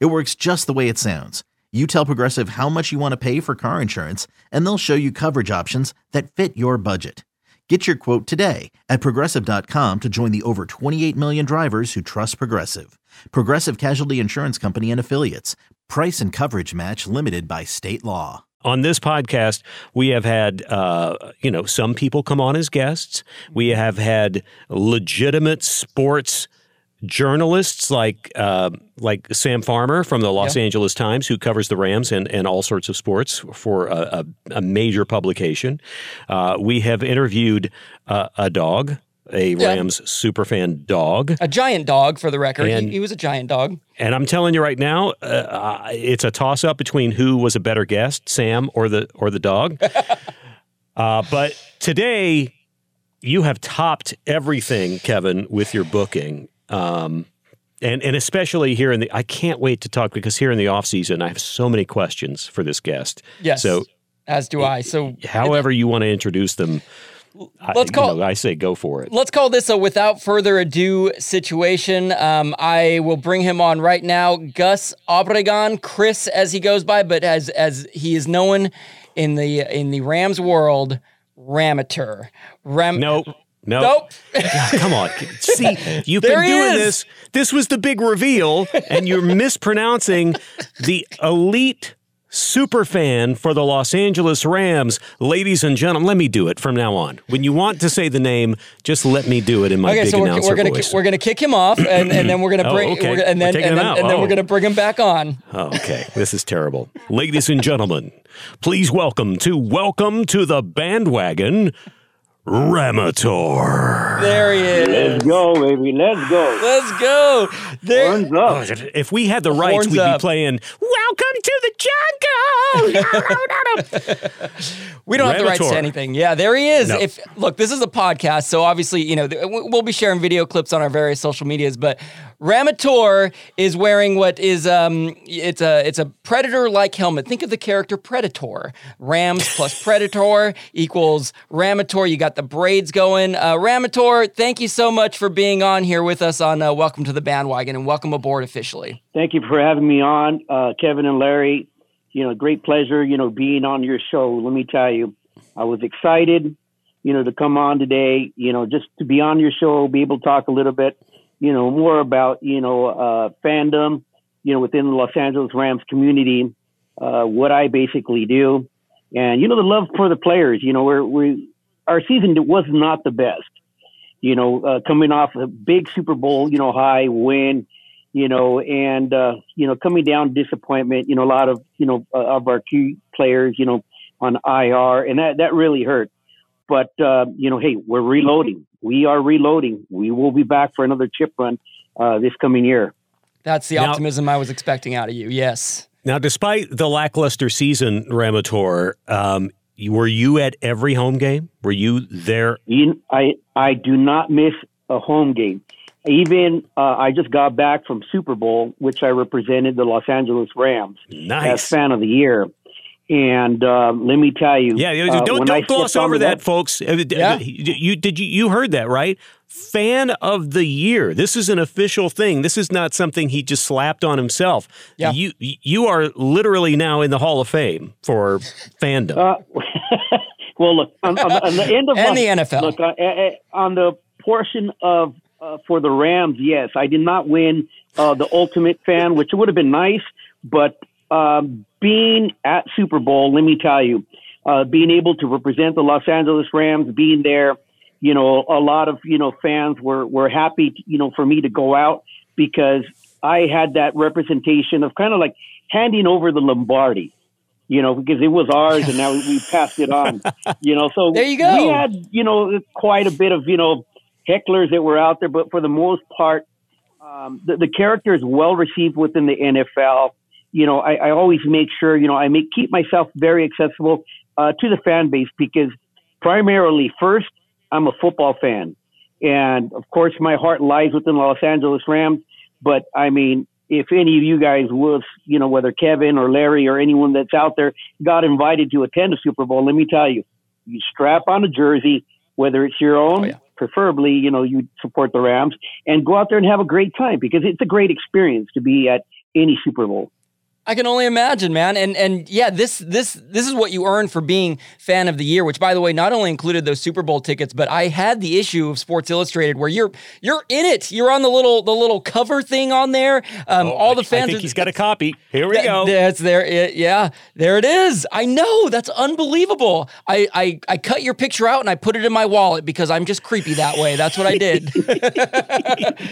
It works just the way it sounds. You tell Progressive how much you want to pay for car insurance, and they'll show you coverage options that fit your budget. Get your quote today at progressive.com to join the over 28 million drivers who trust Progressive. Progressive Casualty Insurance Company and Affiliates. Price and coverage match limited by state law. On this podcast, we have had, uh, you know, some people come on as guests. We have had legitimate sports journalists like uh, like Sam Farmer from the Los yeah. Angeles Times, who covers the Rams and, and all sorts of sports for a, a, a major publication. Uh, we have interviewed uh, a dog, a yeah. Rams superfan dog, a giant dog for the record. And, he, he, was a giant dog. And I'm telling you right now, uh, it's a toss up between who was a better guest, Sam or the or the dog. Uh, but today. You have topped everything, Kevin, with your booking. Um, and and especially here in the I can't wait to talk because here in the off season I have so many questions for this guest. Yes. So as do I. So however you want to introduce them let's I, call. You know, I say go for it. Let's call this a without further ado situation. Um, I will bring him on right now. Gus Obregon, Chris, as he goes by, but as as he is known in the in the Rams world, Ramateur. Ram. Nope. No. Nope. come on. See, you've been doing this. This was the big reveal, and you're mispronouncing the elite super fan for the Los Angeles Rams. Ladies and gentlemen, let me do it from now on. When you want to say the name, just let me do it in my okay, big so we're, announcer we're gonna, voice. We're going to kick him off, and, and then we're going to oh, bring, oh, okay. and then, and then, and then, oh. we're going to bring him back on. Oh, okay, this is terrible. Ladies and gentlemen, please welcome to Welcome to the Bandwagon. Ramator. There he is. Let's go, baby. Let's go. Let's go. There. Horns up. Oh, if we had the rights, Horns we'd up. be playing Welcome to the Jungle. we don't Ramator. have the rights to anything. Yeah, there he is. No. If look, this is a podcast, so obviously, you know, we'll be sharing video clips on our various social medias, but Ramator is wearing what is um it's a it's a predator like helmet. Think of the character Predator. Rams plus Predator equals Ramator. You got the braids going. Uh, Ramator, thank you so much for being on here with us on uh, Welcome to the Bandwagon and welcome aboard officially. Thank you for having me on, uh, Kevin and Larry. You know, great pleasure. You know, being on your show. Let me tell you, I was excited. You know, to come on today. You know, just to be on your show, be able to talk a little bit you know, more about, you know, uh, fandom, you know, within the Los Angeles Rams community, uh, what I basically do. And, you know, the love for the players, you know, we're, we, our season was not the best, you know, uh, coming off a big Super Bowl, you know, high win, you know, and, uh, you know, coming down disappointment, you know, a lot of, you know, uh, of our key players, you know, on IR and that, that really hurt. But, uh, you know, hey, we're reloading we are reloading. We will be back for another chip run uh, this coming year. That's the now, optimism I was expecting out of you. Yes. Now, despite the lackluster season, Ramator, um, were you at every home game? Were you there? I I do not miss a home game. Even uh, I just got back from Super Bowl, which I represented the Los Angeles Rams nice. as fan of the year. And uh, let me tell you, yeah, uh, don't don't gloss over that, folks. Uh, yeah. you did you you heard that right? Fan of the year. This is an official thing. This is not something he just slapped on himself. Yeah. You you are literally now in the Hall of Fame for fandom. Uh, well, look on, on, on, the end of and my, the NFL. Look uh, uh, on the portion of for the Rams. Yes, I did not win the ultimate fan, which would have been nice, but um, being at Super Bowl, let me tell you, uh, being able to represent the Los Angeles Rams, being there, you know, a lot of you know fans were were happy, you know, for me to go out because I had that representation of kind of like handing over the Lombardi, you know, because it was ours and now we passed it on, you know. So there you go. We had you know quite a bit of you know hecklers that were out there, but for the most part, um, the, the character is well received within the NFL you know, I, I always make sure, you know, I make keep myself very accessible uh, to the fan base because primarily, first, I'm a football fan, and of course, my heart lies within the Los Angeles Rams. But I mean, if any of you guys was, you know, whether Kevin or Larry or anyone that's out there got invited to attend a Super Bowl, let me tell you, you strap on a jersey, whether it's your own, oh, yeah. preferably, you know, you support the Rams, and go out there and have a great time because it's a great experience to be at any Super Bowl. I can only imagine, man. And and yeah, this this this is what you earn for being fan of the year, which by the way, not only included those Super Bowl tickets, but I had the issue of Sports Illustrated where you're you're in it. You're on the little the little cover thing on there. Um, oh, all the fans. I think are, he's got a copy. Here we go. That's there. It, yeah, there it is. I know that's unbelievable. I, I I cut your picture out and I put it in my wallet because I'm just creepy that way. That's what I did.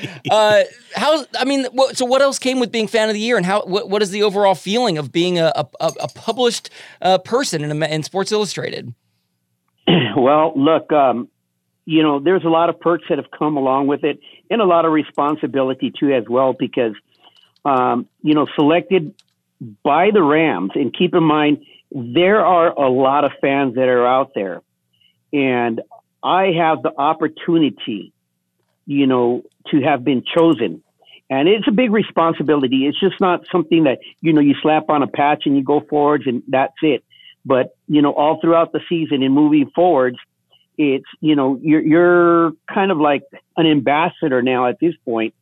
uh, how? I mean, what, so what else came with being fan of the year, and how? What, what is the overall feeling of being a, a, a published uh, person in, in Sports Illustrated? Well, look, um, you know, there's a lot of perks that have come along with it, and a lot of responsibility too, as well, because um, you know, selected by the Rams, and keep in mind there are a lot of fans that are out there, and I have the opportunity you know, to have been chosen. And it's a big responsibility. It's just not something that, you know, you slap on a patch and you go forwards and that's it. But, you know, all throughout the season and moving forwards, it's, you know, you're, you're kind of like an ambassador now at this point,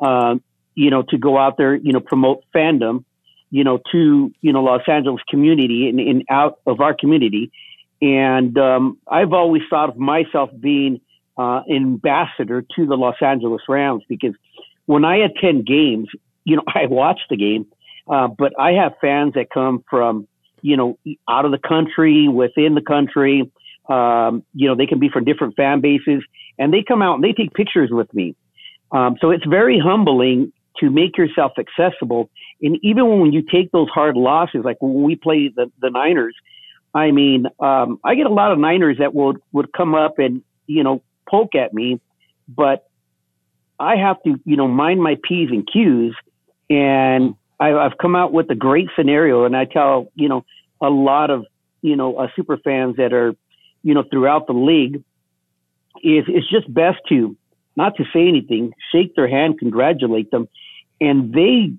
um, you know, to go out there, you know, promote fandom, you know, to, you know, Los Angeles community and, and out of our community. And um, I've always thought of myself being uh, ambassador to the Los Angeles Rams because when I attend games, you know, I watch the game, uh, but I have fans that come from, you know, out of the country, within the country. Um, you know, they can be from different fan bases and they come out and they take pictures with me. Um, so it's very humbling to make yourself accessible. And even when you take those hard losses, like when we play the, the Niners, I mean, um, I get a lot of Niners that would, would come up and, you know, poke at me, but I have to, you know, mind my P's and Q's. And I, have come out with a great scenario. And I tell, you know, a lot of, you know, uh, super fans that are, you know, throughout the league is it's just best to not to say anything, shake their hand, congratulate them, and they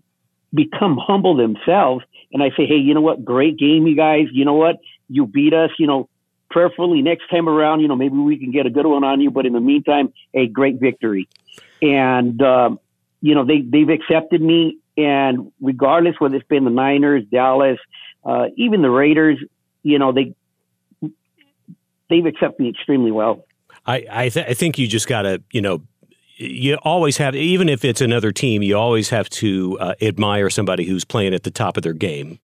become humble themselves. And I say, hey, you know what? Great game, you guys. You know what? You beat us. You know, prayerfully next time around, you know, maybe we can get a good one on you. But in the meantime, a great victory. And, um, you know, they, they've accepted me. And regardless whether it's been the Niners, Dallas, uh, even the Raiders, you know, they, they've accepted me extremely well. I, I, th- I think you just got to, you know, you always have, even if it's another team, you always have to uh, admire somebody who's playing at the top of their game.